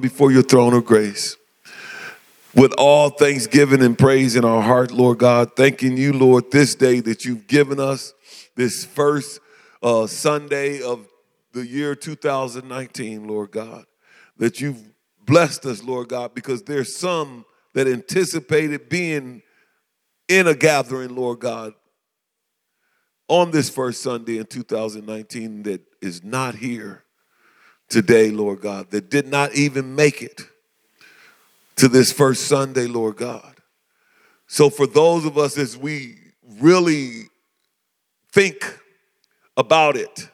before your throne of grace. With all thanksgiving and praise in our heart, Lord God, thanking you, Lord, this day that you've given us this first uh, Sunday of the year 2019, Lord God, that you've blessed us, Lord God, because there's some that anticipated being in a gathering, Lord God, on this first Sunday in 2019 that is not here today, Lord God, that did not even make it to this first Sunday, Lord God. So, for those of us as we really think about it,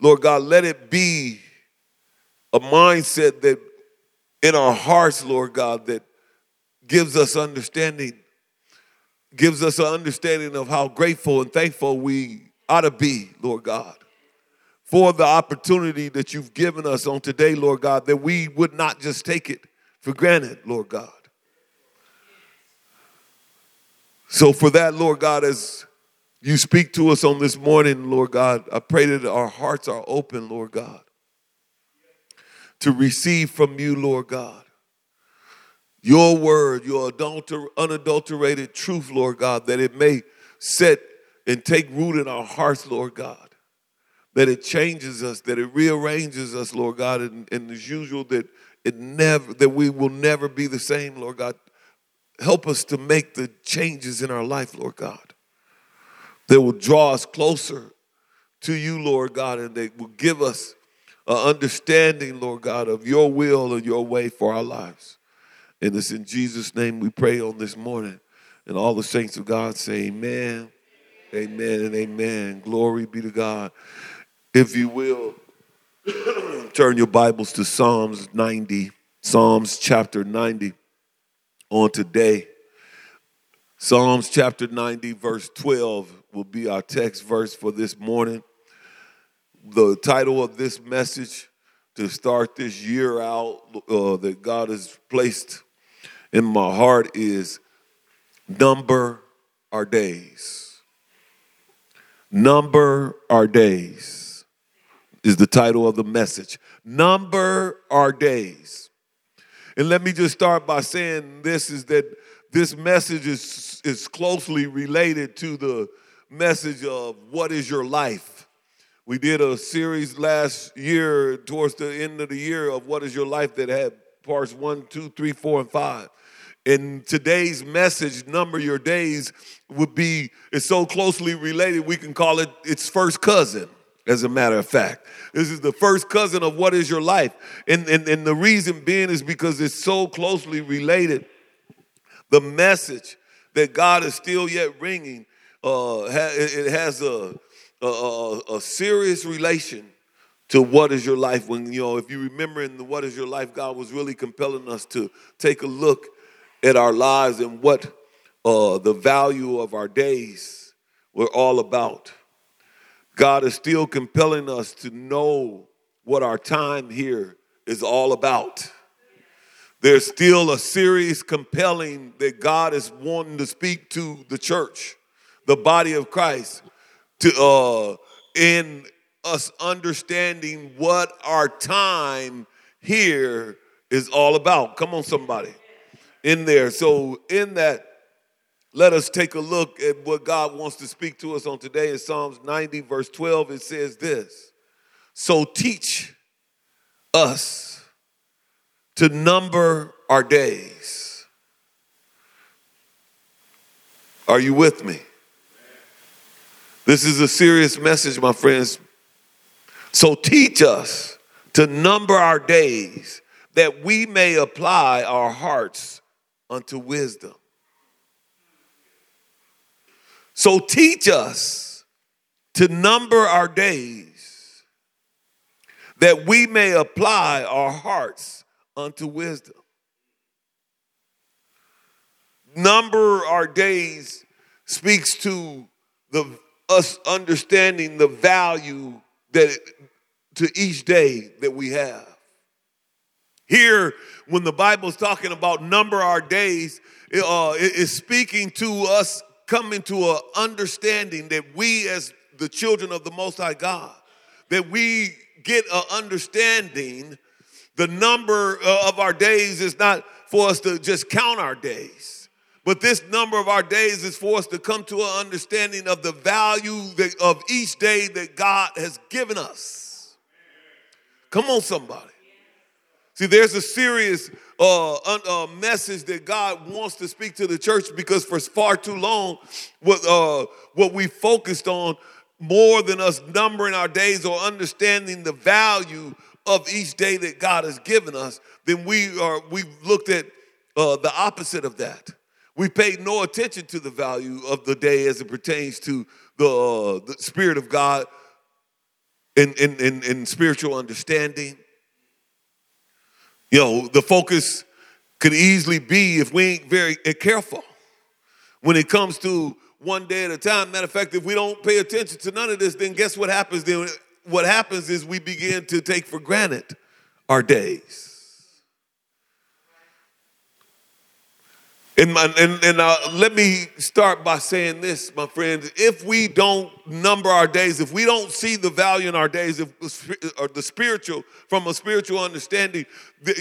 Lord God, let it be a mindset that in our hearts, Lord God, that gives us understanding, gives us an understanding of how grateful and thankful we ought to be, Lord God, for the opportunity that you've given us on today, Lord God, that we would not just take it for granted, Lord God. So, for that, Lord God, as you speak to us on this morning, Lord God, I pray that our hearts are open, Lord God, to receive from you, Lord God, your word, your unadulterated truth, Lord God, that it may set and take root in our hearts, Lord God. That it changes us, that it rearranges us, Lord God, and, and as usual, that it never that we will never be the same, Lord God. Help us to make the changes in our life, Lord God, that will draw us closer to you, Lord God, and they will give us an understanding, Lord God, of your will and your way for our lives. And it's in Jesus' name we pray on this morning. And all the saints of God say, Amen, amen, and amen. Glory be to God. If you will, Turn your Bibles to Psalms 90, Psalms chapter 90 on today. Psalms chapter 90, verse 12 will be our text verse for this morning. The title of this message to start this year out uh, that God has placed in my heart is Number Our Days. Number Our Days is the title of the message. Number our days. And let me just start by saying this is that this message is, is closely related to the message of what is your life. We did a series last year, towards the end of the year, of what is your life that had parts one, two, three, four, and five. And today's message, Number Your Days, would be, it's so closely related, we can call it its first cousin as a matter of fact. This is the first cousin of what is your life. And, and, and the reason being is because it's so closely related. The message that God is still yet ringing, uh, it has a, a, a serious relation to what is your life. When, you know, if you remember in the what is your life, God was really compelling us to take a look at our lives and what uh, the value of our days were all about. God is still compelling us to know what our time here is all about. There's still a serious compelling that God is wanting to speak to the church, the body of Christ, to uh, in us understanding what our time here is all about. Come on, somebody, in there. So in that let us take a look at what God wants to speak to us on today in Psalms 90, verse 12. It says this So teach us to number our days. Are you with me? This is a serious message, my friends. So teach us to number our days that we may apply our hearts unto wisdom. So teach us to number our days that we may apply our hearts unto wisdom. Number our days speaks to the us understanding the value that to each day that we have. Here, when the Bible is talking about number our days, uh, it is speaking to us come into an understanding that we, as the children of the Most High God, that we get an understanding The number uh, of our days is not for us to just count our days, but this number of our days is for us to come to an understanding of the value of each day that God has given us. Come on, somebody. See, there's a serious uh, uh, message that God wants to speak to the church because for far too long, what uh, what we focused on more than us numbering our days or understanding the value of each day that God has given us, then we are we've looked at uh, the opposite of that. We paid no attention to the value of the day as it pertains to the, uh, the Spirit of God in, in, in, in spiritual understanding. You know, the focus could easily be if we ain't very careful when it comes to one day at a time. Matter of fact, if we don't pay attention to none of this, then guess what happens? Then what happens is we begin to take for granted our days. And, my, and, and uh, let me start by saying this, my friends. If we don't number our days, if we don't see the value in our days, if, or the spiritual, from a spiritual understanding,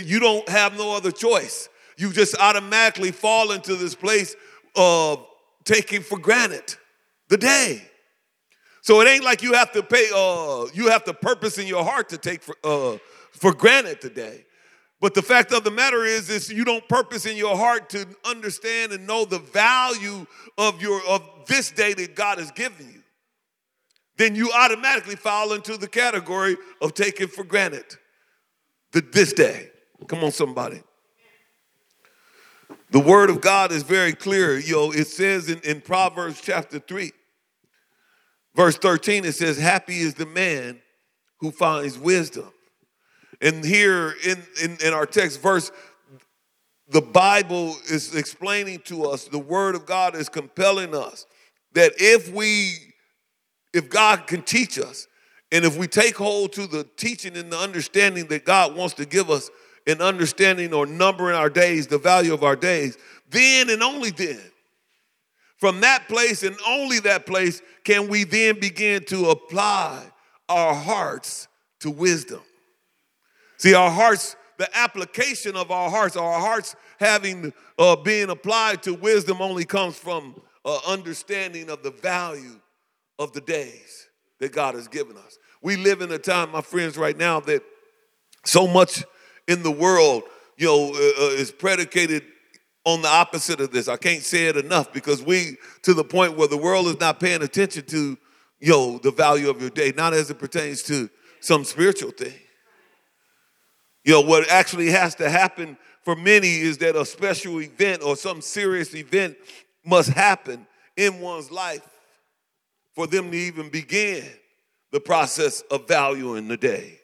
you don't have no other choice. You just automatically fall into this place of taking for granted the day. So it ain't like you have to pay, uh, you have to purpose in your heart to take for, uh, for granted the day. But the fact of the matter is, is you don't purpose in your heart to understand and know the value of your of this day that God has given you. Then you automatically fall into the category of taking for granted the, this day. Come on, somebody. The word of God is very clear. You know, it says in, in Proverbs chapter 3, verse 13, it says, Happy is the man who finds wisdom and here in, in, in our text verse, the Bible is explaining to us, the Word of God is compelling us that if we, if God can teach us, and if we take hold to the teaching and the understanding that God wants to give us in understanding or numbering our days, the value of our days, then and only then, from that place and only that place, can we then begin to apply our hearts to wisdom. See, our hearts, the application of our hearts, our hearts having uh, being applied to wisdom only comes from uh, understanding of the value of the days that God has given us. We live in a time, my friends, right now that so much in the world, you know, uh, uh is predicated on the opposite of this. I can't say it enough because we, to the point where the world is not paying attention to, you know, the value of your day, not as it pertains to some spiritual thing. You know, what actually has to happen for many is that a special event or some serious event must happen in one's life for them to even begin the process of valuing the day.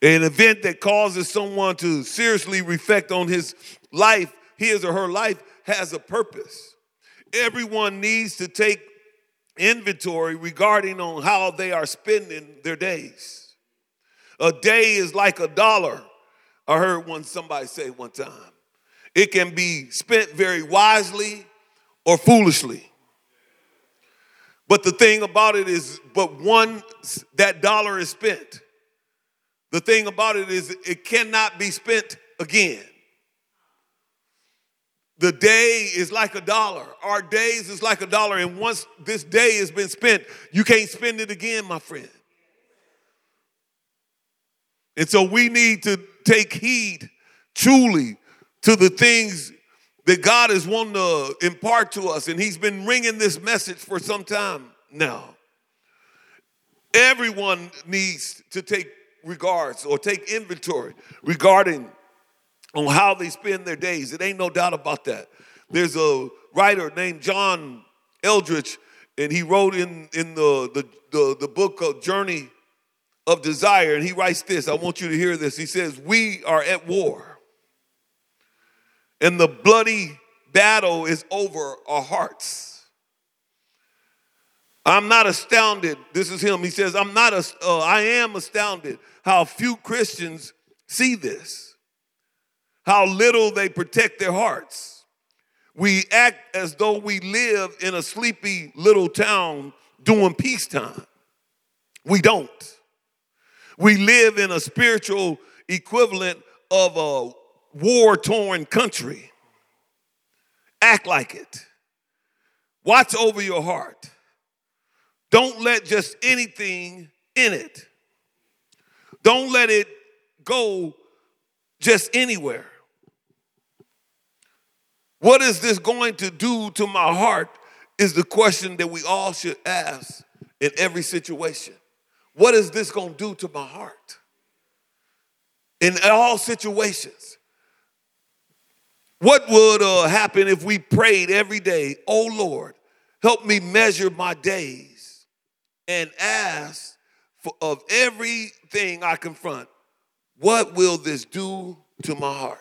An event that causes someone to seriously reflect on his life, his or her life, has a purpose. Everyone needs to take inventory regarding on how they are spending their days. A day is like a dollar I heard one somebody say one time, it can be spent very wisely or foolishly. But the thing about it is, but once that dollar is spent, the thing about it is it cannot be spent again. The day is like a dollar. Our days is like a dollar. And once this day has been spent, you can't spend it again, my friend. And so we need to take heed truly to the things that God is wanting to impart to us. And He's been ringing this message for some time now. Everyone needs to take regards or take inventory regarding on how they spend their days. It ain't no doubt about that. There's a writer named John Eldredge, and he wrote in, in the, the, the, the book of Journey of desire. And he writes this I want you to hear this. He says, We are at war, and the bloody battle is over our hearts. I'm not astounded. This is him. He says, I'm not, uh, I am astounded how few Christians see this, how little they protect their hearts. We act as though we live in a sleepy little town during peacetime. We don't. We live in a spiritual equivalent of a war torn country. Act like it. Watch over your heart. Don't let just anything in it. Don't let it go just anywhere. What is this going to do to my heart is the question that we all should ask in every situation. What is this going to do to my heart? In all situations. What would uh, happen if we prayed every day, oh Lord, help me measure my days and ask for, of everything I confront, what will this do to my heart?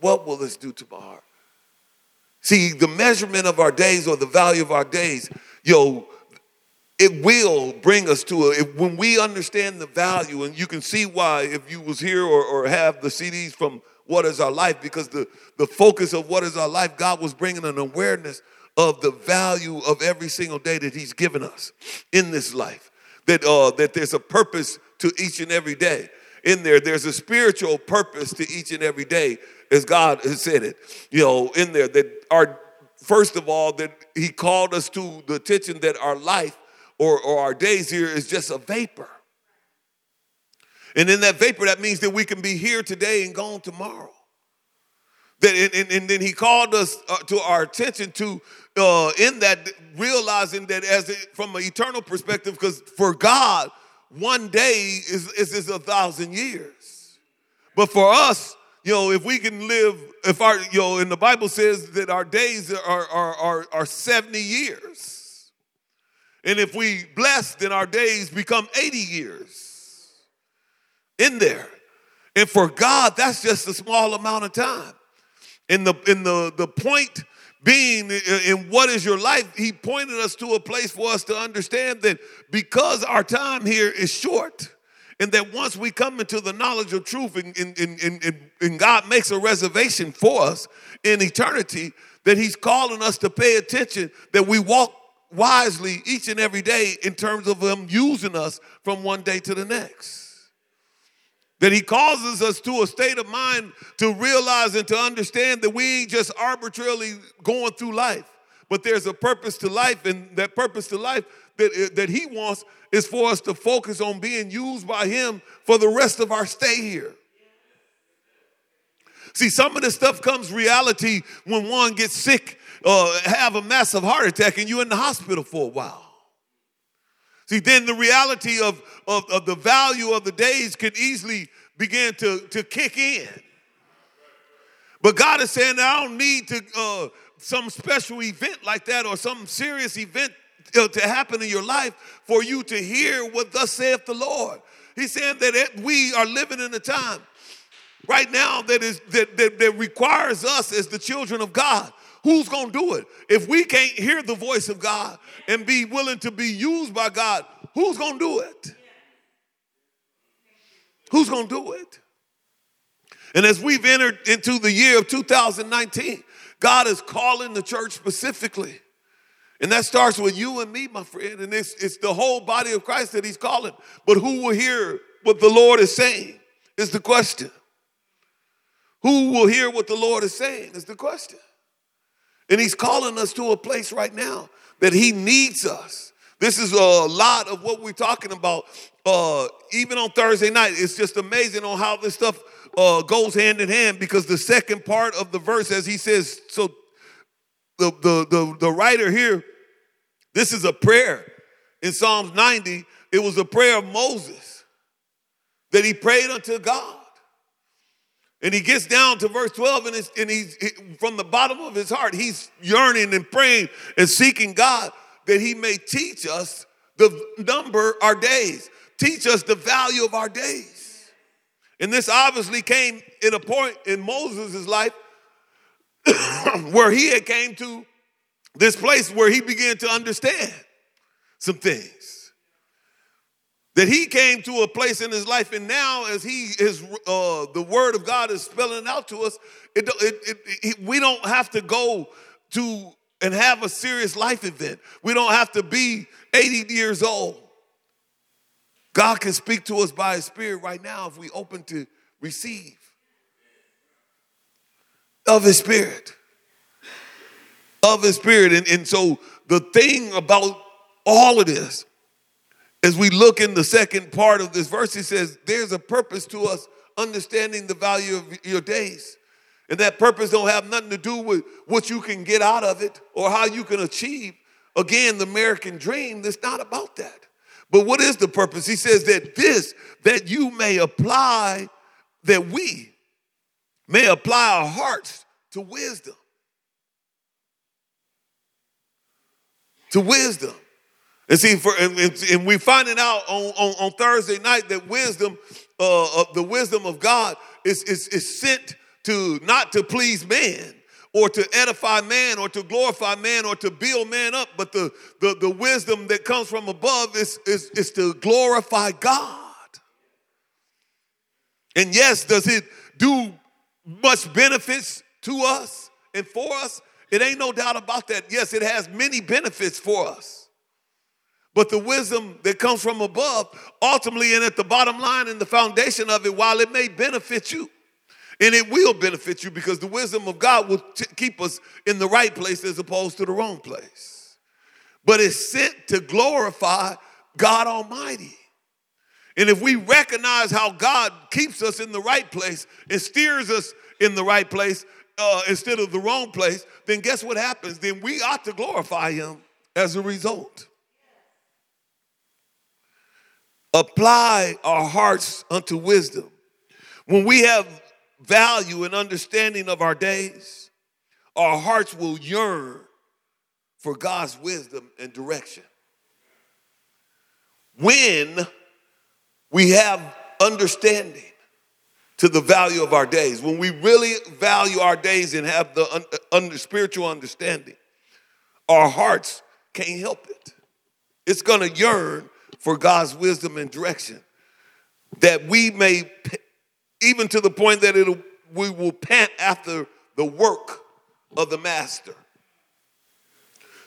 What will this do to my heart? See, the measurement of our days or the value of our days, yo, it will bring us to a, when we understand the value, and you can see why if you was here or, or have the CDs from What is Our Life, because the, the focus of What is Our Life, God was bringing an awareness of the value of every single day that He's given us in this life. That, uh, that there's a purpose to each and every day in there. There's a spiritual purpose to each and every day as God has said it, you know, in there that our first of all, that He called us to the attention that our life or, or our days here is just a vapor. And in that vapor, that means that we can be here today and gone tomorrow. That, and, and, then he called us uh, to our attention to uh, in that realizing that as it, from an eternal perspective, because for God, one day is, is, is a thousand years. But for us, you know, if we can live, if our, you know, and the Bible says that our days are, are, are, are 70 years. And if we bless, then our days become 80 years in there. And for God, that's just a small amount of time. And the, in the, the point being in what is your life, he pointed us to a place for us to understand that because our time here is short, and that once we come into the knowledge of truth and, and, and, and, God makes a reservation for us in eternity, that He's calling us to pay attention, that we walk wisely each and every day in terms of Him using us from one day to the next. That He causes us to a state of mind to realize and to understand that we ain't just arbitrarily going through life, but there's a purpose to life, and that purpose to life that, uh, that He wants is for us to focus on being used by Him for the rest of our stay here. See, some of this stuff comes reality when one gets sick uh, have a massive heart attack and you're in the hospital for a while. See, then the reality of, of, of the value of the days can easily begin to, to kick in. But God is saying I don't need to uh, some special event like that or some serious event uh, to happen in your life for you to hear what thus saith the Lord. He's saying that it, we are living in a time right now that is that, that, that requires us as the children of God. Who's gonna do it? If we can't hear the voice of God and be willing to be used by God, who's gonna do it? Who's gonna do it? And as we've entered into the year of 2019, God is calling the church specifically and that starts with you and me, my friend. And it's, it's the whole body of Christ that he's calling. But who will hear what the Lord is saying is the question. Who will hear what the Lord is saying is the question. And he's calling us to a place right now that he needs us. This is a lot of what we're talking about. Uh, even on Thursday night, it's just amazing on how this stuff uh, goes hand in hand because the second part of the verse, as he says, so the, the, the, the writer here this is a prayer. In Psalms 90, it was a prayer of Moses that he prayed unto God. And he gets down to verse 12, and, and he's from the bottom of his heart, he's yearning and praying and seeking God that he may teach us the number our days, teach us the value of our days. And this obviously came in a point in Moses' life where he had came to this place where he began to understand some things. That he came to a place in his life, and now as he is, uh, the word of God is spelling out to us, it, it, it, we don't have to go to and have a serious life event. We don't have to be 80 years old God can speak to us by His Spirit right now if we open to receive of His Spirit. Of His Spirit. And, and so the thing about all of this, as we look in the second part of this verse, he says, There's a purpose to us understanding the value of your days. And that purpose don't have nothing to do with what you can get out of it or how you can achieve. Again, the American dream, it's not about that. But what is the purpose? He says that this, that you may apply, that we may apply our hearts to wisdom. To wisdom. And see, for, and, and we finding out on, on, on, Thursday night that wisdom, uh, uh, the wisdom of God is, is, is sent to not to please man or to edify man or to glorify man or to build man up, but the, the, the wisdom that comes from above is, is, is to glorify God. And yes, does it do much benefits to us and for us? It ain't no doubt about that. Yes, it has many benefits for us. But the wisdom that comes from above, ultimately, and at the bottom line and the foundation of it, while it may benefit you, and it will benefit you because the wisdom of God will t- keep us in the right place as opposed to the wrong place. But it's sent to glorify God Almighty. And if we recognize how God keeps us in the right place and steers us in the right place uh, instead of the wrong place, then guess what happens? Then we ought to glorify Him as a result. Apply our hearts unto wisdom. When we have value and understanding of our days, our hearts will yearn for God's wisdom and direction. When we have understanding to the value of our days, when we really value our days and have the un- under spiritual understanding, our hearts can't help it. It's going to yearn for God's wisdom and direction that we may even to the point that it'll, we will pant after the work of the master.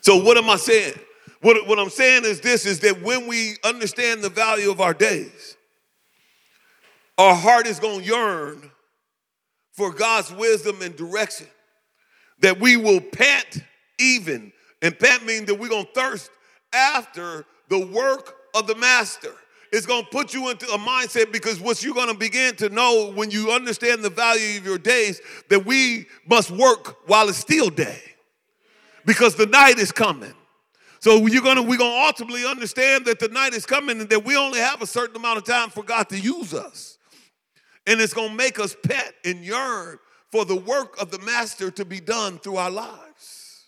So, what am I saying? What, what I'm saying is this is that when we understand the value of our days, our heart is going to yearn for God's wisdom and direction. That we will pant even, and pant means that we're going to thirst after the work of the master. It's going to put you into a mindset because what you're going to begin to know when you understand the value of your days that we must work while it's still day because the night is coming. So you're gonna we're gonna ultimately understand that the night is coming and that we only have a certain amount of time for God to use us. And it's gonna make us pet and yearn for the work of the master to be done through our lives.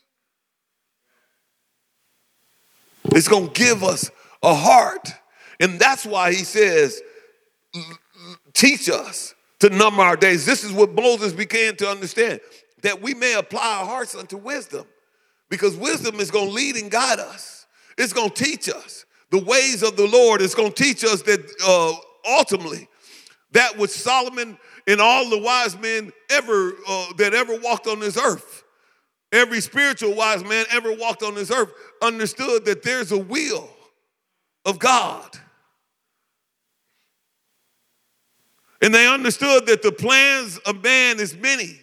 It's gonna give us a heart and that's why he says, teach us to number our days. This is what Moses began to understand that we may apply our hearts unto wisdom because wisdom is going to lead and guide us. It's going to teach us the ways of the Lord. It's going to teach us that uh, ultimately that which Solomon and all the wise men ever uh, that ever walked on this earth, every spiritual wise man ever walked on this earth, understood that there's a will of God And they understood that the plans of man is many.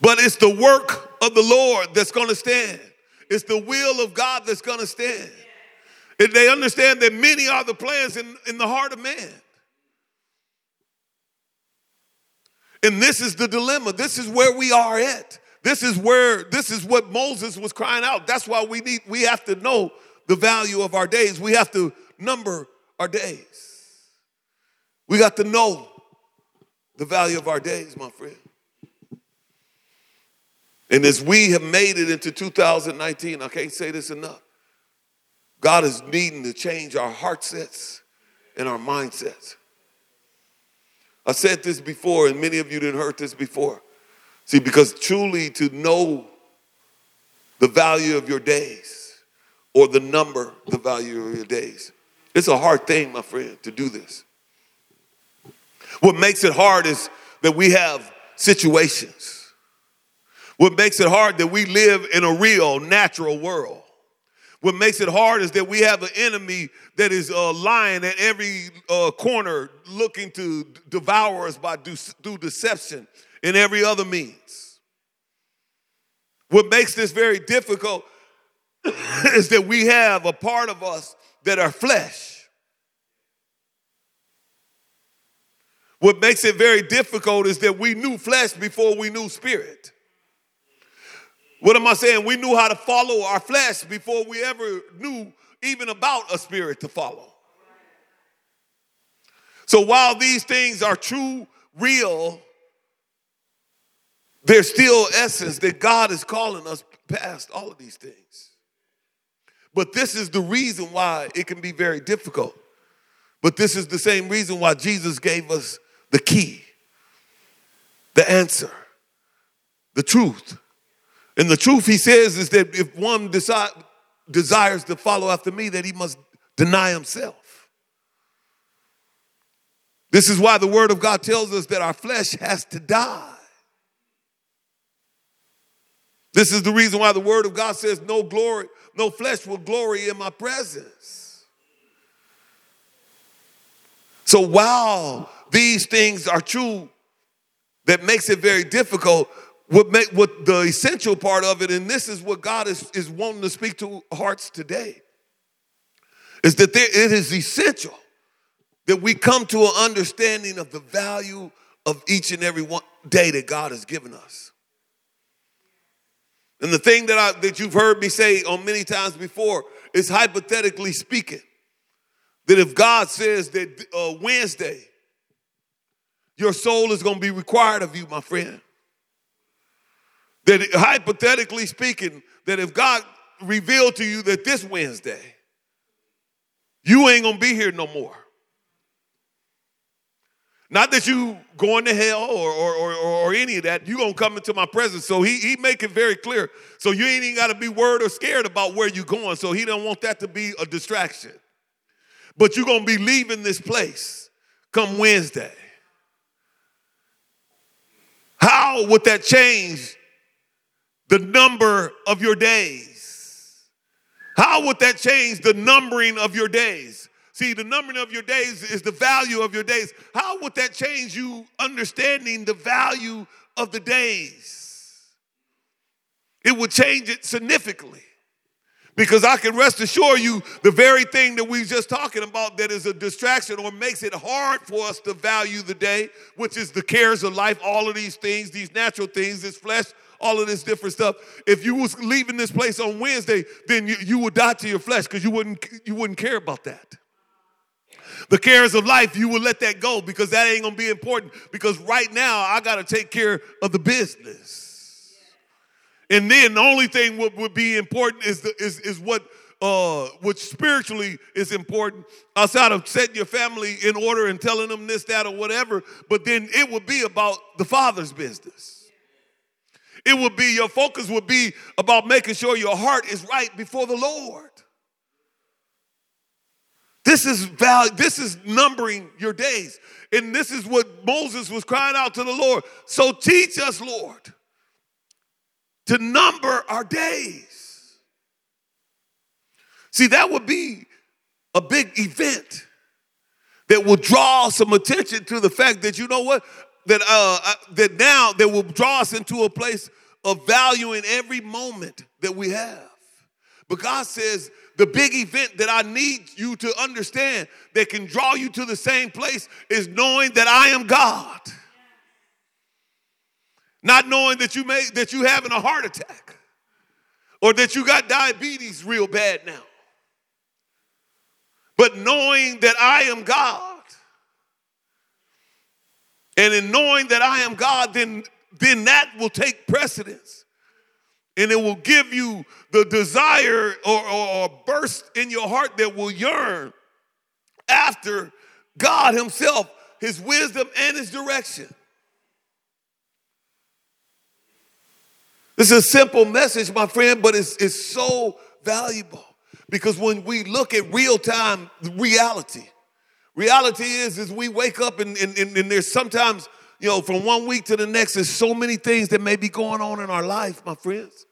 But it's the work of the Lord that's going to stand. It's the will of God that's going to stand. And they understand that many are the plans in, in the heart of man. And this is the dilemma. This is where we are at. This is where this is what Moses was crying out. That's why we need we have to know the value of our days. We have to number our days. We got to know the value of our days, my friend. And as we have made it into 2019, I can't say this enough. God is needing to change our heart sets and our mindsets. I said this before, and many of you didn't heard this before. See, because truly to know the value of your days or the number, the value of your days, it's a hard thing, my friend, to do this. What makes it hard is that we have situations. What makes it hard that we live in a real, natural world. What makes it hard is that we have an enemy that is uh, lying at every uh, corner, looking to devour us by do, through deception and every other means. What makes this very difficult is that we have a part of us that are flesh. What makes it very difficult is that we knew flesh before we knew spirit. What am I saying? We knew how to follow our flesh before we ever knew even about a spirit to follow. So while these things are true, real, there's still essence that God is calling us past all of these things. But this is the reason why it can be very difficult. But this is the same reason why Jesus gave us the key, the answer, the truth. And the truth he says is that if one desires to follow after me, that he must deny himself. This is why the word of God tells us that our flesh has to die. This is the reason why the word of God says, No glory, no flesh will glory in my presence. So while these things are true, that makes it very difficult what make what the essential part of it, and this is what God is, is wanting to speak to hearts today, is that there, it is essential that we come to an understanding of the value of each and every one day that God has given us. And the thing that I that you've heard me say on many times before is hypothetically speaking, that if God says that uh, Wednesday, your soul is going to be required of you, my friend that hypothetically speaking, that if God revealed to you that this Wednesday, you ain't gonna be here no more. Not that you going to hell or, or, or, or any of that. you going to come into my presence. So he, he make it very clear. So you ain't even got to be worried or scared about where you going. So he don't want that to be a distraction. But you're going to be leaving this place come Wednesday. How would that change the number of your days. How would that change the numbering of your days? See, the numbering of your days is the value of your days. How would that change you understanding the value of the days? It would change it significantly. Because I can rest assure you, the very thing that we just talking about that is a distraction or makes it hard for us to value the day, which is the cares of life, all of these things, these natural things, this flesh, all of this different stuff. If you was leaving this place on Wednesday, then you, you would die to your flesh because you wouldn't you wouldn't care about that. The cares of life, you would let that go because that ain't gonna be important. Because right now I gotta take care of the business. And then the only thing what would be important is the, is, is what uh, spiritually is important outside of setting your family in order and telling them this, that, or whatever. But then it would be about the Father's business. It would be, your focus would be about making sure your heart is right before the Lord. This is val- this is numbering your days. And this is what Moses was crying out to the Lord. So teach us, Lord, to number our days. See, that would be a big event that will draw some attention to the fact that you know what that uh, that now that will draw us into a place of valuing every moment that we have. But God says the big event that I need you to understand that can draw you to the same place is knowing that I am God. Not knowing that you may that you having a heart attack or that you got diabetes real bad now. But knowing that I am God and in knowing that I am God, then, then that will take precedence. And it will give you the desire or, or, or burst in your heart that will yearn after God Himself, His wisdom, and His direction. This is a simple message, my friend, but it's, it's so valuable because when we look at real time reality, Reality is, is we wake up and, and, and, there's sometimes, you know, from one week to the next, there's so many things that may be going on in our life, my friends.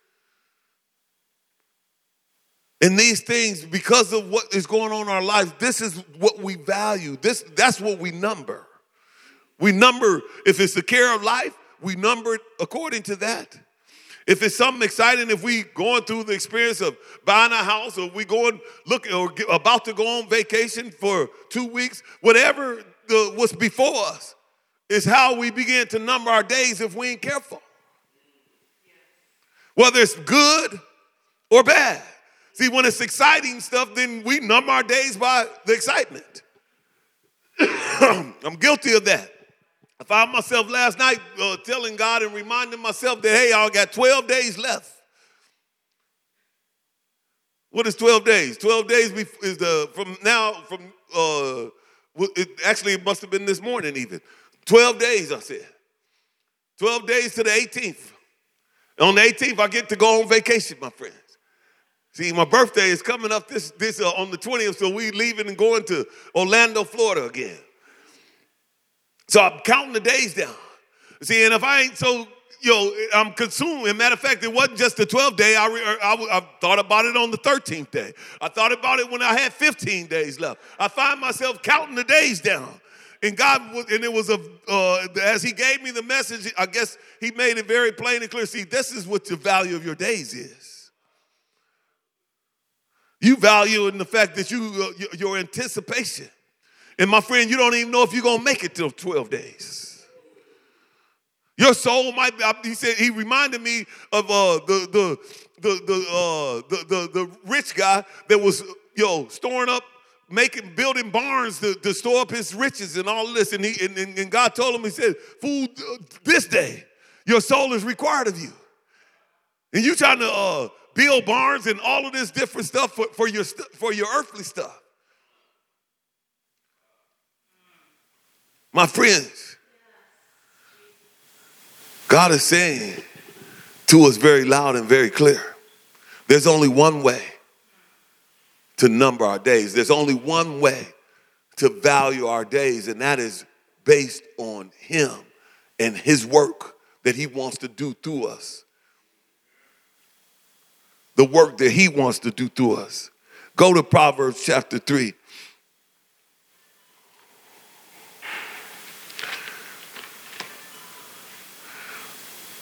And these things, because of what is going on in our life, this is what we value. This, that's what we number. We number, if it's the care of life, we number it according to that. If it's something exciting, if we going through the experience of buying a house or we going looking or about to go on vacation for two weeks, whatever the, what's before us is how we begin to number our days if we ain't careful. Whether it's good or bad. See, when it's exciting stuff, then we numb our days by the excitement. I'm guilty of that. I found myself last night uh, telling God and reminding myself that, hey, I got 12 days left. What is 12 days? 12 days is the, from now, from, uh, it, actually, it must have been this morning even. 12 days, I said. 12 days to the 18th. On the 18th, I get to go on vacation, my friends. See, my birthday is coming up this, this uh, on the 20th, so we leaving and going to Orlando, Florida again. So I'm counting the days down. See, and if I ain't so, yo, I'm consumed. As matter of fact, it wasn't just the 12th day. I, I, I, thought about it on the 13th day. I thought about it when I had 15 days left. I find myself counting the days down. And God, and it was a, uh, as He gave me the message, I guess He made it very plain and clear. See, this is what the value of your days is. You value in the fact that you, uh, your anticipation. And my friend, you don't even know if you're going to make it till 12 days. Your soul might be, he said, he reminded me of uh, the, the, the, the, uh, the, the, the rich guy that was, yo, storing up making building barns to, to store up his riches and all this. And, he, and, and god told him he said food uh, this day your soul is required of you. And you trying to uh, build barns and all of this different stuff for, for your for your earthly stuff My friends, God is saying to us very loud and very clear there's only one way to number our days, there's only one way to value our days, and that is based on Him and His work that He wants to do through us. The work that He wants to do through us. Go to Proverbs chapter 3.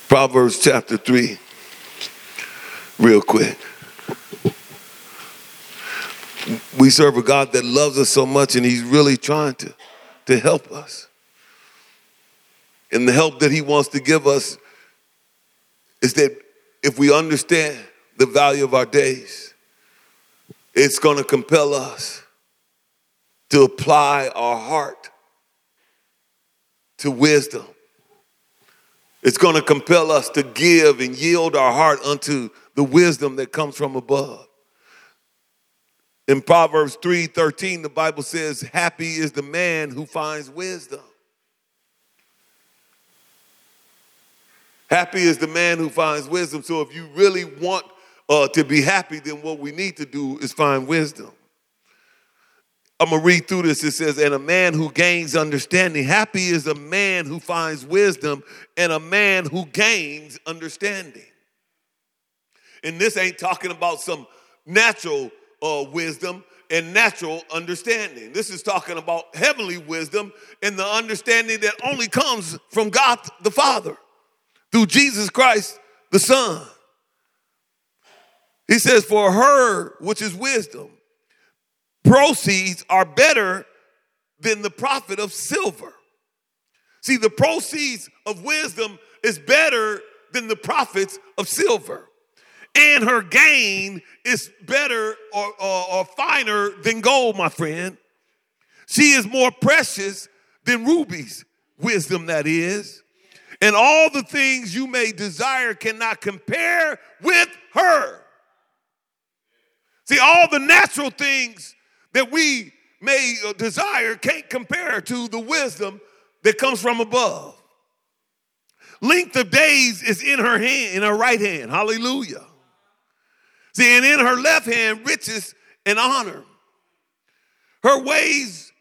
Proverbs chapter 3, real quick. We serve a God that loves us so much, and He's really trying to, to help us. And the help that He wants to give us is that if we understand the value of our days, it's going to compel us to apply our heart to wisdom it's going to compel us to give and yield our heart unto the wisdom that comes from above. In Proverbs 3:13 the Bible says happy is the man who finds wisdom. Happy is the man who finds wisdom. So if you really want uh, to be happy, then what we need to do is find wisdom. I'm gonna read through this. It says, And a man who gains understanding, happy is a man who finds wisdom, and a man who gains understanding. And this ain't talking about some natural uh, wisdom and natural understanding. This is talking about heavenly wisdom and the understanding that only comes from God the Father through Jesus Christ the Son. He says, For her, which is wisdom, proceeds are better than the profit of silver. See, the proceeds of wisdom is better than the profits of silver. And her gain is better or, or, or finer than gold, my friend. She is more precious than rubies, wisdom that is. And all the things you may desire cannot compare with her. See, all the natural things that we may uh, desire can't compare to the wisdom that comes from above. Length of days is in her hand, in her right hand. Hallelujah. See, and in her left hand, riches and honor. Her ways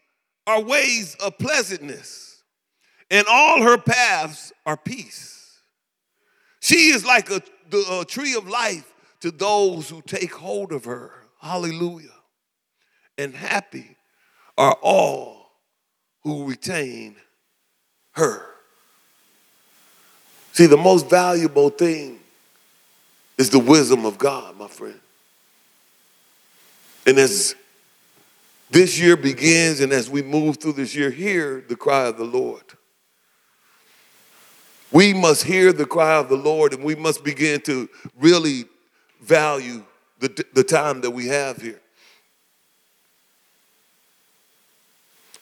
are ways of pleasantness, and all her paths are peace. She is like a, a tree of life to those who take hold of her. Hallelujah. And happy are all who retain her. See, the most valuable thing is the wisdom of God, my friend. And as this year begins and as we move through this year, hear the cry of the Lord. We must hear the cry of the Lord and we must begin to really value the, the time that we have here.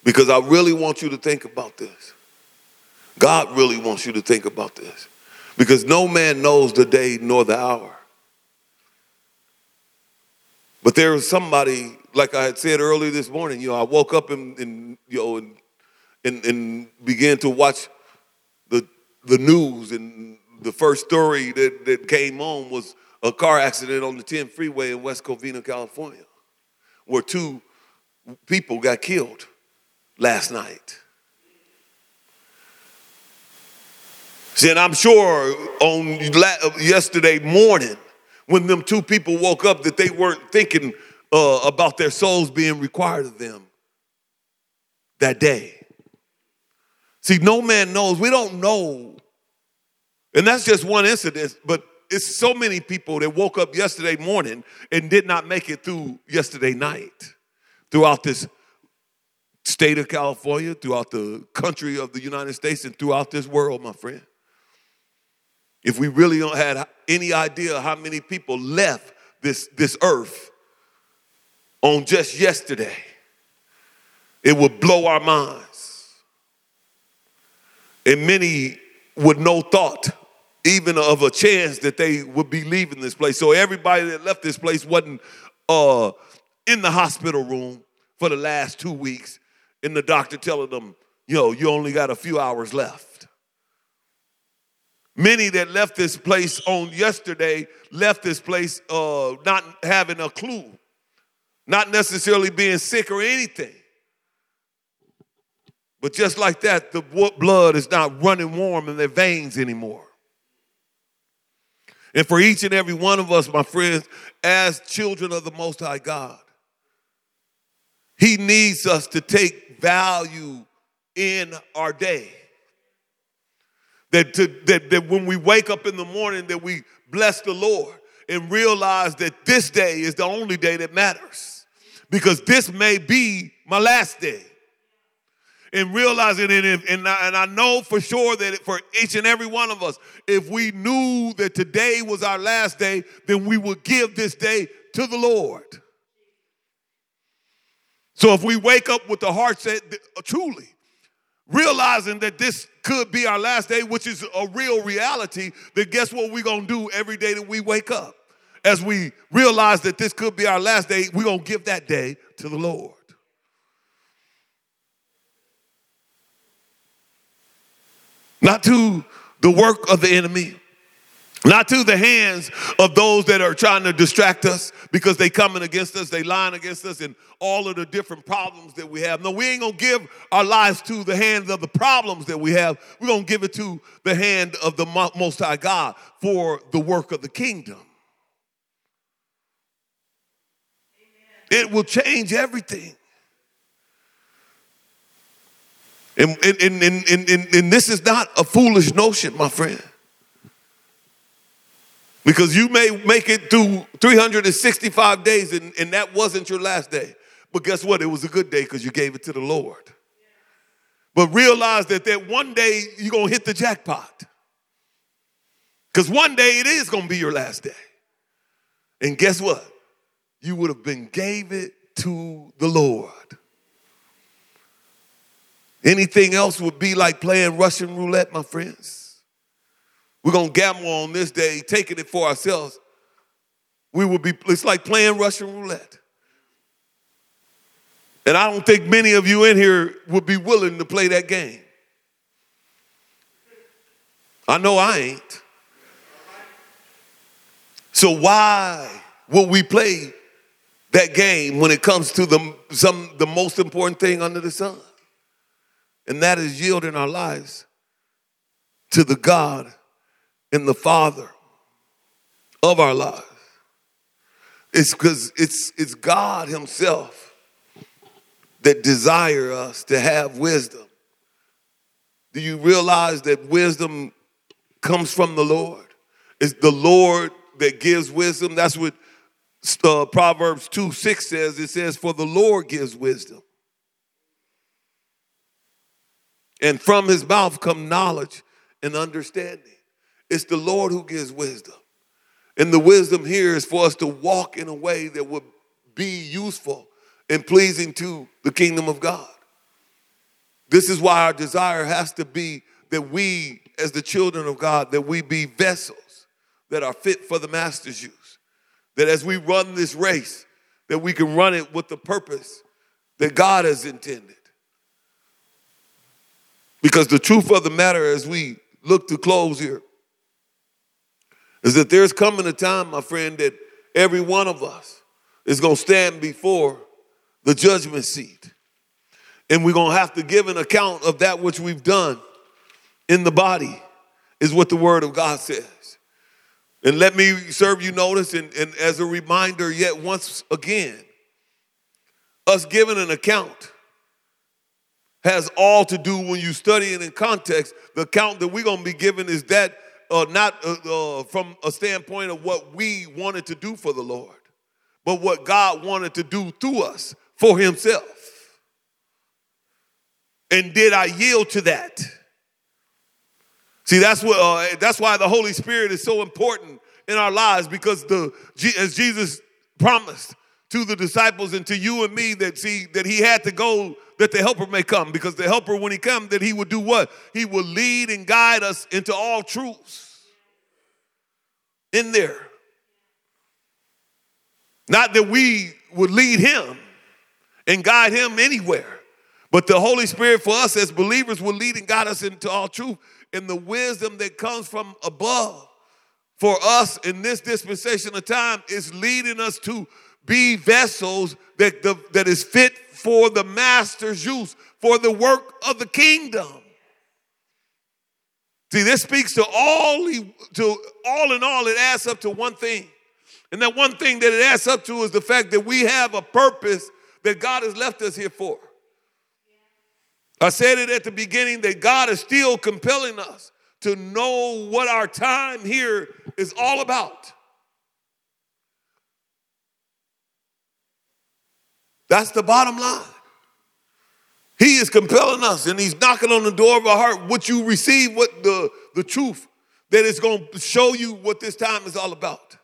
Because I really want you to think about this. God really wants you to think about this. Because no man knows the day nor the hour. But there was somebody, like I had said earlier this morning, you know, I woke up and, and you know, and, and, and began to watch the, the news, and the first story that, that came on was a car accident on the 10 freeway in West Covina, California, where two people got killed last night. See, and I'm sure on yesterday morning, when them two people woke up that they weren't thinking uh, about their souls being required of them that day. See, no man knows. We don't know. And that's just one incident, but it's so many people that woke up yesterday morning and did not make it through yesterday night throughout this state of California, throughout the country of the United States, and throughout this world, my friend. If we really don't had any idea how many people left this, this earth on just yesterday, it would blow our minds. And many would no thought even of a chance that they would be leaving this place. So everybody that left this place wasn't uh, in the hospital room for the last two weeks, and the doctor telling them, yo, you only got a few hours left. Many that left this place on yesterday left this place uh, not having a clue, not necessarily being sick or anything. But just like that, the blood is not running warm in their veins anymore. And for each and every one of us, my friends, as children of the Most High God, He needs us to take value in our day. That, to, that, that when we wake up in the morning, that we bless the Lord and realize that this day is the only day that matters. Because this may be my last day. And realizing it, and, and, I, and I know for sure that for each and every one of us, if we knew that today was our last day, then we would give this day to the Lord. So if we wake up with the heart set, uh, truly, realizing that this could be our last day, which is a real reality, then guess what we're to do every day that we wake up? As we realize that this could be our last day, we're to give that day to the Lord. Not to the work of the enemy, not to the hands of those that are trying to distract us because they coming against us, they lying against us, and all of the different problems that we have. No, we ain't gonna give our lives to the hands of the problems that we have. We're gonna give it to the hand of the Most High God for the work of the kingdom. Amen. It will change everything. And, and, and, and, and, and this is not a foolish notion, my friend. Because you may make it through 365 days and, and that wasn't your last day. But guess what? It was a good day because you gave it to the Lord. But realize that that one day you're going to hit the jackpot. Because one day it is going to be your last day. And guess what? You would have been gave it to the Lord. Anything else would be like playing Russian roulette, my friends. We're going to gamble on this day, taking it for ourselves. We will be, it's like playing Russian roulette. And I don't think many of you in here would be willing to play that game. I know I ain't. So why will we play that game when it comes to the, some, the most important thing under the sun? And that is yielding our lives to the God and the Father of our lives. It's because it's, it's God Himself that desire us to have wisdom. Do you realize that wisdom comes from the Lord? It's the Lord that gives wisdom. That's what uh, Proverbs 2 6 says. It says, For the Lord gives wisdom. And from his mouth come knowledge and understanding. It's the Lord who gives wisdom. And the wisdom here is for us to walk in a way that would be useful and pleasing to the kingdom of God. This is why our desire has to be that we, as the children of God, that we be vessels that are fit for the master's use. That as we run this race, that we can run it with the purpose that God has intended. Because the truth of the matter, as we look to close here, is that there's coming a time, my friend, that every one of us is going to stand before the judgment seat. And we're going to have to give an account of that which we've done in the body, is what the Word of God says. And let me serve you notice, and, and as a reminder, yet once again, us giving an account has all to do when you study it in context. The account that we're going to be given is that uh, not uh, uh, from a standpoint of what we wanted to do for the Lord, but what God wanted to do through us for Himself. And did I yield to that? See, that's what. Uh, that's why the Holy Spirit is so important in our lives because the as Jesus promised to the disciples and to you and me that see that He had to go that the helper may come. Because the helper when he comes that he would do what? He will lead and guide us into all truths. In there. Not that we would lead him and guide him anywhere but the holy spirit for us as believers will lead and guide us into all truth. And the wisdom that comes from above for us in this dispensation of time is leading us to be vessels that, the, that is fit for the master's use, for the work of the kingdom. See, this speaks to all, to all in all, it adds up to one thing. And that one thing that it adds up to is the fact that we have a purpose that God has left us here for. I said it at the beginning that God is still compelling us to know what our time here is all about. That's the bottom line. He is compelling us and he's knocking on the door of our heart. What you receive what the, the truth that is going to show you what this time is all about?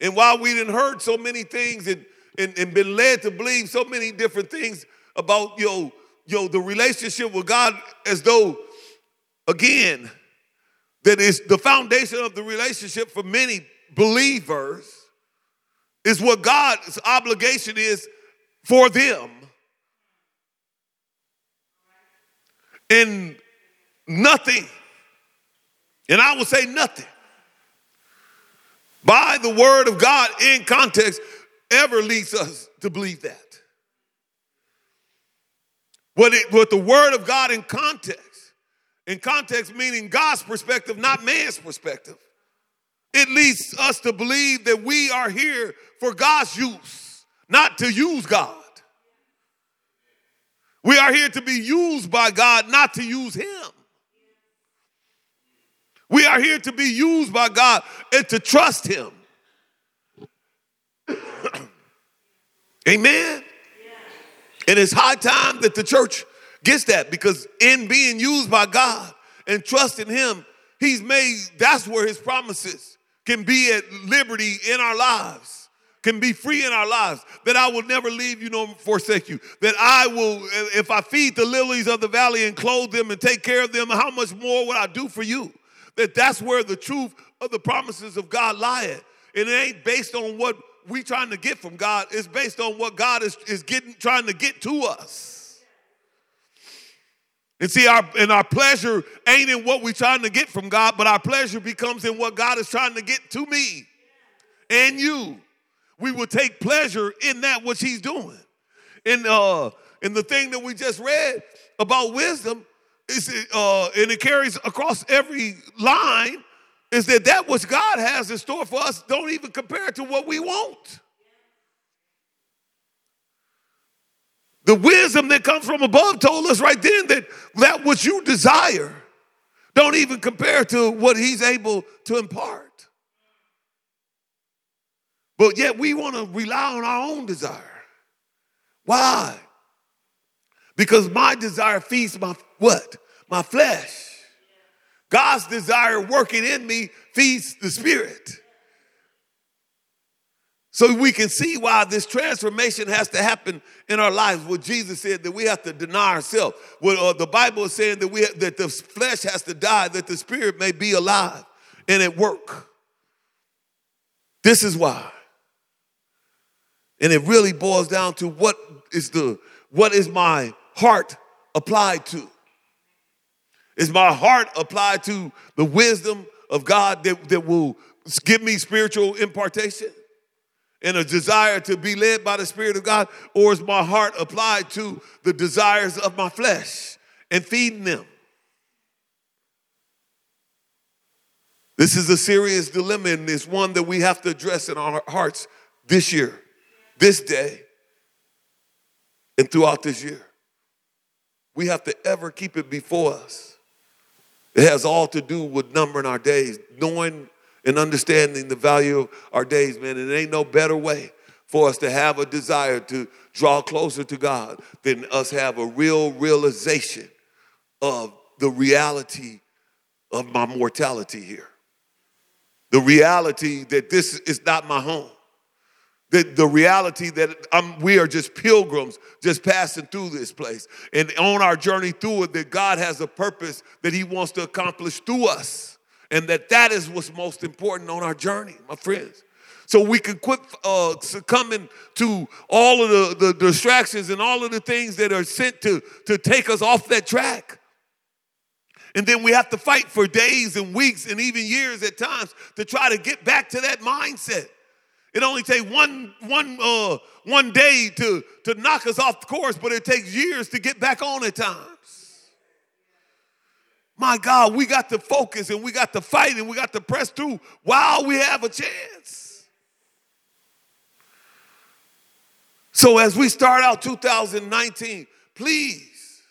And while we didn't heard so many things and, and, and been led to believe so many different things about yo, yo, the relationship with God as though, again, that is the foundation of the relationship for many believers is what God's obligation is for them. And nothing, and I will say nothing, by the word of God in context ever leads us to believe that. What, it, what the word of God in context, in context meaning God's perspective, not man's perspective, it leads us to believe that we are here for God's use not to use God. We are here to be used by God, not to use Him. We are here to be used by God and to trust Him. Amen. And it's high time that the church gets that because in being used by God and trusting Him, He's made that's where His promises can be at liberty in our lives can be free in our lives, that I will never leave you nor forsake you, that I will, if I feed the lilies of the valley and clothe them and take care of them, how much more would I do for you? That that's where the truth of the promises of God lie at. And it ain't based on what we trying to get from God, it's based on what God is, is getting trying to get to us. And see, our and our pleasure ain't in what we're trying to get from God, but our pleasure becomes in what God is trying to get to me and you we will take pleasure in that which he's doing. And uh, the thing that we just read about wisdom is uh, and it carries across every line is that that which God has in store for us don't even compare to what we want. The wisdom that comes from above told us right then that that which you desire don't even compare to what he's able to impart. But yet we want to rely on our own desire. Why? Because my desire feeds my what? My flesh. God's desire working in me feeds the spirit. So we can see why this transformation has to happen in our lives. What Jesus said that we have to deny ourselves. What uh, the Bible is saying that we have, that the flesh has to die, that the spirit may be alive and at work. This is why. And it really boils down to what is the what is my heart applied to? Is my heart applied to the wisdom of God that, that will give me spiritual impartation and a desire to be led by the Spirit of God? Or is my heart applied to the desires of my flesh and feeding them? This is a serious dilemma, and it's one that we have to address in our hearts this year this day and throughout this year. We have to ever keep it before us. It has all to do with numbering our days, knowing and understanding the value of our days, man. And it ain't no better way for us to have a desire to draw closer to God than us have a real realization of the reality of my mortality here. The reality that this is not my home the, the reality that we are just pilgrims just passing through this place. And on our journey through it, that God has a purpose that He wants to accomplish through us. And that that is what's most important on our journey, my friends. So we can quit uh, succumbing to all of the, the distractions and all of the things that are sent to, to take us off that track. And then we have to fight for days and weeks and even years at times to try to get back to that mindset. It only takes one, one, uh, one day to, to knock us off the course, but it takes years to get back on at times. My God, we got to focus and we got to fight and we got to press through while we have a chance. So, as we start out 2019, please,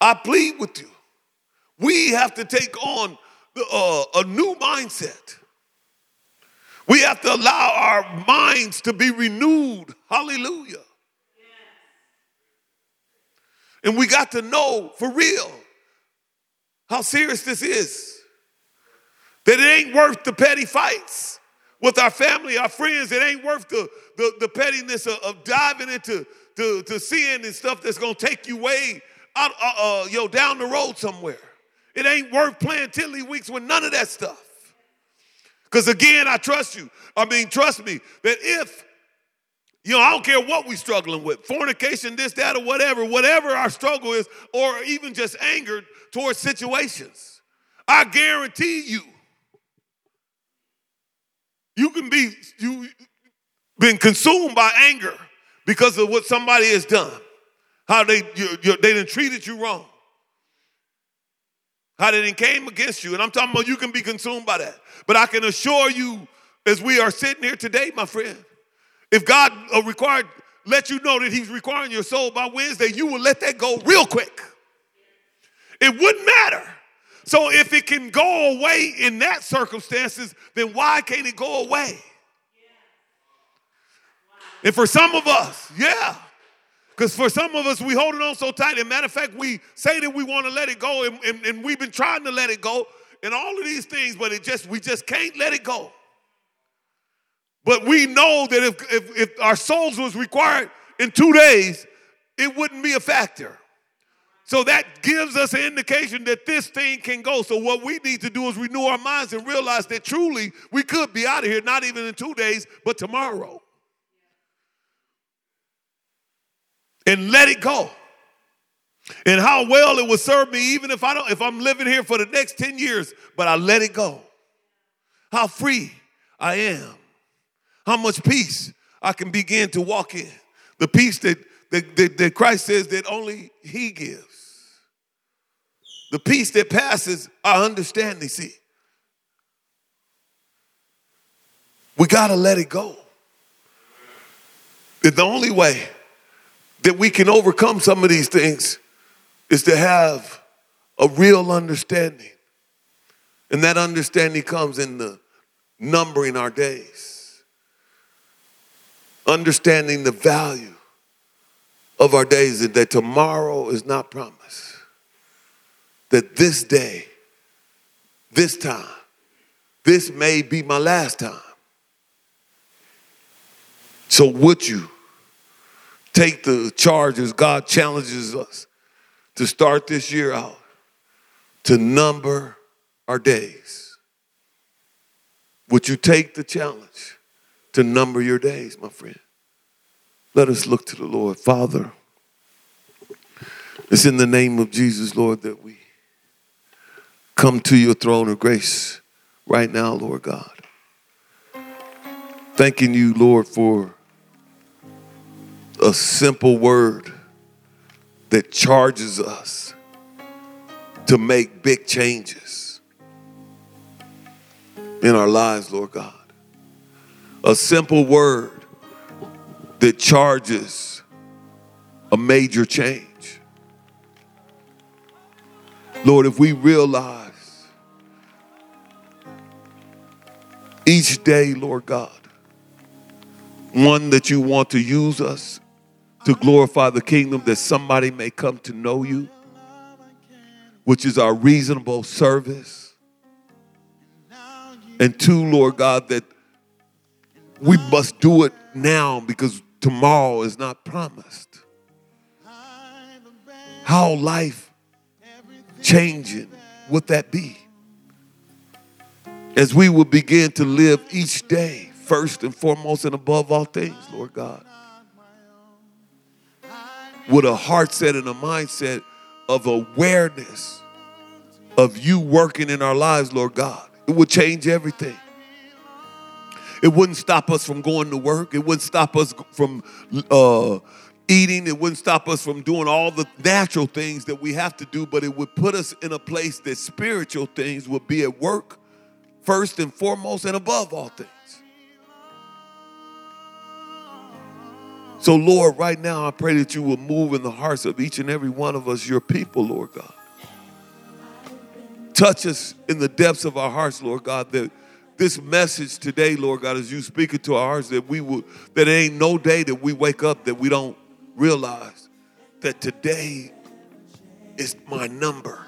I plead with you, we have to take on the, uh, a new mindset. We have to allow our minds to be renewed. Hallelujah. And we got to know for real how serious this is. That it ain't worth the petty fights with our family, our friends. It ain't worth the, the, the pettiness of, of, diving into to, to sin and stuff that's going to take you way out, uh, uh, yo, down the road somewhere. It ain't worth playing tiddlywinks with none of that stuff. Because again, I trust you. I mean, trust me that if, you know, I don't care what we're struggling with fornication, this, that, or whatever, whatever our struggle is, or even just anger towards situations, I guarantee you, you can be, you been consumed by anger because of what somebody has done, how they, you, you, they done treated you wrong how that it came against you. And I'm talking about you can be consumed by that. But I can assure you, as we are sitting here today, my friend, if God uh, required, let you know that He's requiring your soul by Wednesday, you will let that go real quick. It wouldn't matter. So if it can go away in that circumstances, then why can't it go away? And for some of us, yeah, because for some of us, we hold it on so tight. And matter of fact, we say that we want to let it go, and, and, and we've been trying to let it go, and all of these things, but it just we just can't let it go. But we know that if, if, if our souls was required in two days, it wouldn't be a factor. So that gives us an indication that this thing can go. So what we need to do is renew our minds and realize that truly we could be out of here, not even in two days, but tomorrow. and let it go. And how well it will serve me even if I don't if I'm living here for the next 10 years, but I let it go. How free I am. How much peace I can begin to walk in. The peace that that, that, that Christ says that only he gives. The peace that passes our understanding, see. We got to let it go. It's the only way that we can overcome some of these things is to have a real understanding. And that understanding comes in the numbering our days, understanding the value of our days, and that tomorrow is not promised. That this day, this time, this may be my last time. So, would you take the charge as God challenges us to start this year out to number our days? Would you take the challenge to number your days, my friend? Let us look to the Lord. Father, it's in the name of Jesus, Lord, that we come to your throne of grace right now, Lord God. Thanking you, Lord, for a simple word that charges us to make big changes in our lives, Lord God. A simple word that charges a major change. Lord, if we realize each day, Lord God, one that you want to use us to glorify the kingdom, that somebody may come to know you, which is our reasonable service. And two, Lord God, that we must do it now because tomorrow is not promised. How life changing would that be? As we will begin to live each day, first and foremost and above all things, Lord God, with a heart set and a mindset of awareness of you working in our lives, Lord God. It would change everything. It wouldn't stop us from going to work. It wouldn't stop us from uh, eating. It wouldn't stop us from doing all the natural things that we have to do, but it would put us in a place that spiritual things would be at work first and foremost and above all things. So, Lord, right now I pray that you will move in the hearts of each and every one of us, your people, Lord God. Touch us in the depths of our hearts, Lord God, that this message today, Lord God, as you speak it to our hearts, that we will, that there ain't no day that we wake up that we don't realize that today is my number.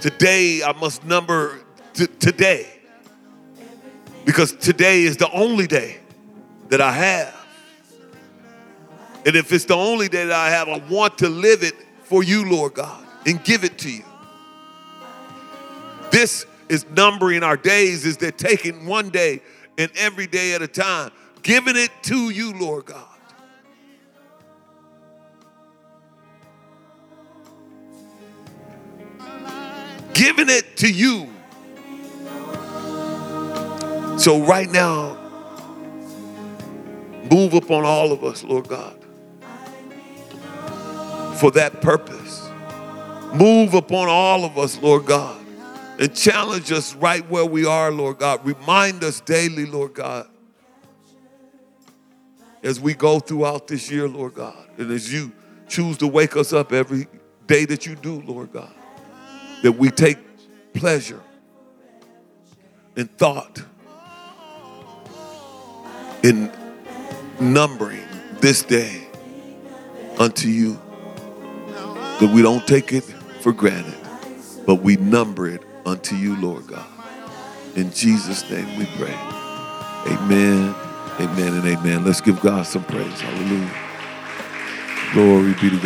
Today I must number t- today. Because today is the only day that I have. And if it's the only day that I have, I want to live it for you, Lord God, and give it to you. This is numbering our days, is that taking one day and every day at a time, giving it to you, Lord God. Giving it to you. So, right now, move upon all of us, Lord God, for that purpose. Move upon all of us, Lord God and challenge us right where we are, Lord God. Remind us daily, Lord God, as we go throughout this year, Lord God, and as you choose to wake us up every day that you do, Lord God, that we take pleasure in thought, in numbering this day unto you, that we don't take it for granted, but we number it unto you, Lord God. In Jesus' name we pray. Amen, amen, and amen. Let's give God some praise. Hallelujah. Glory be to God.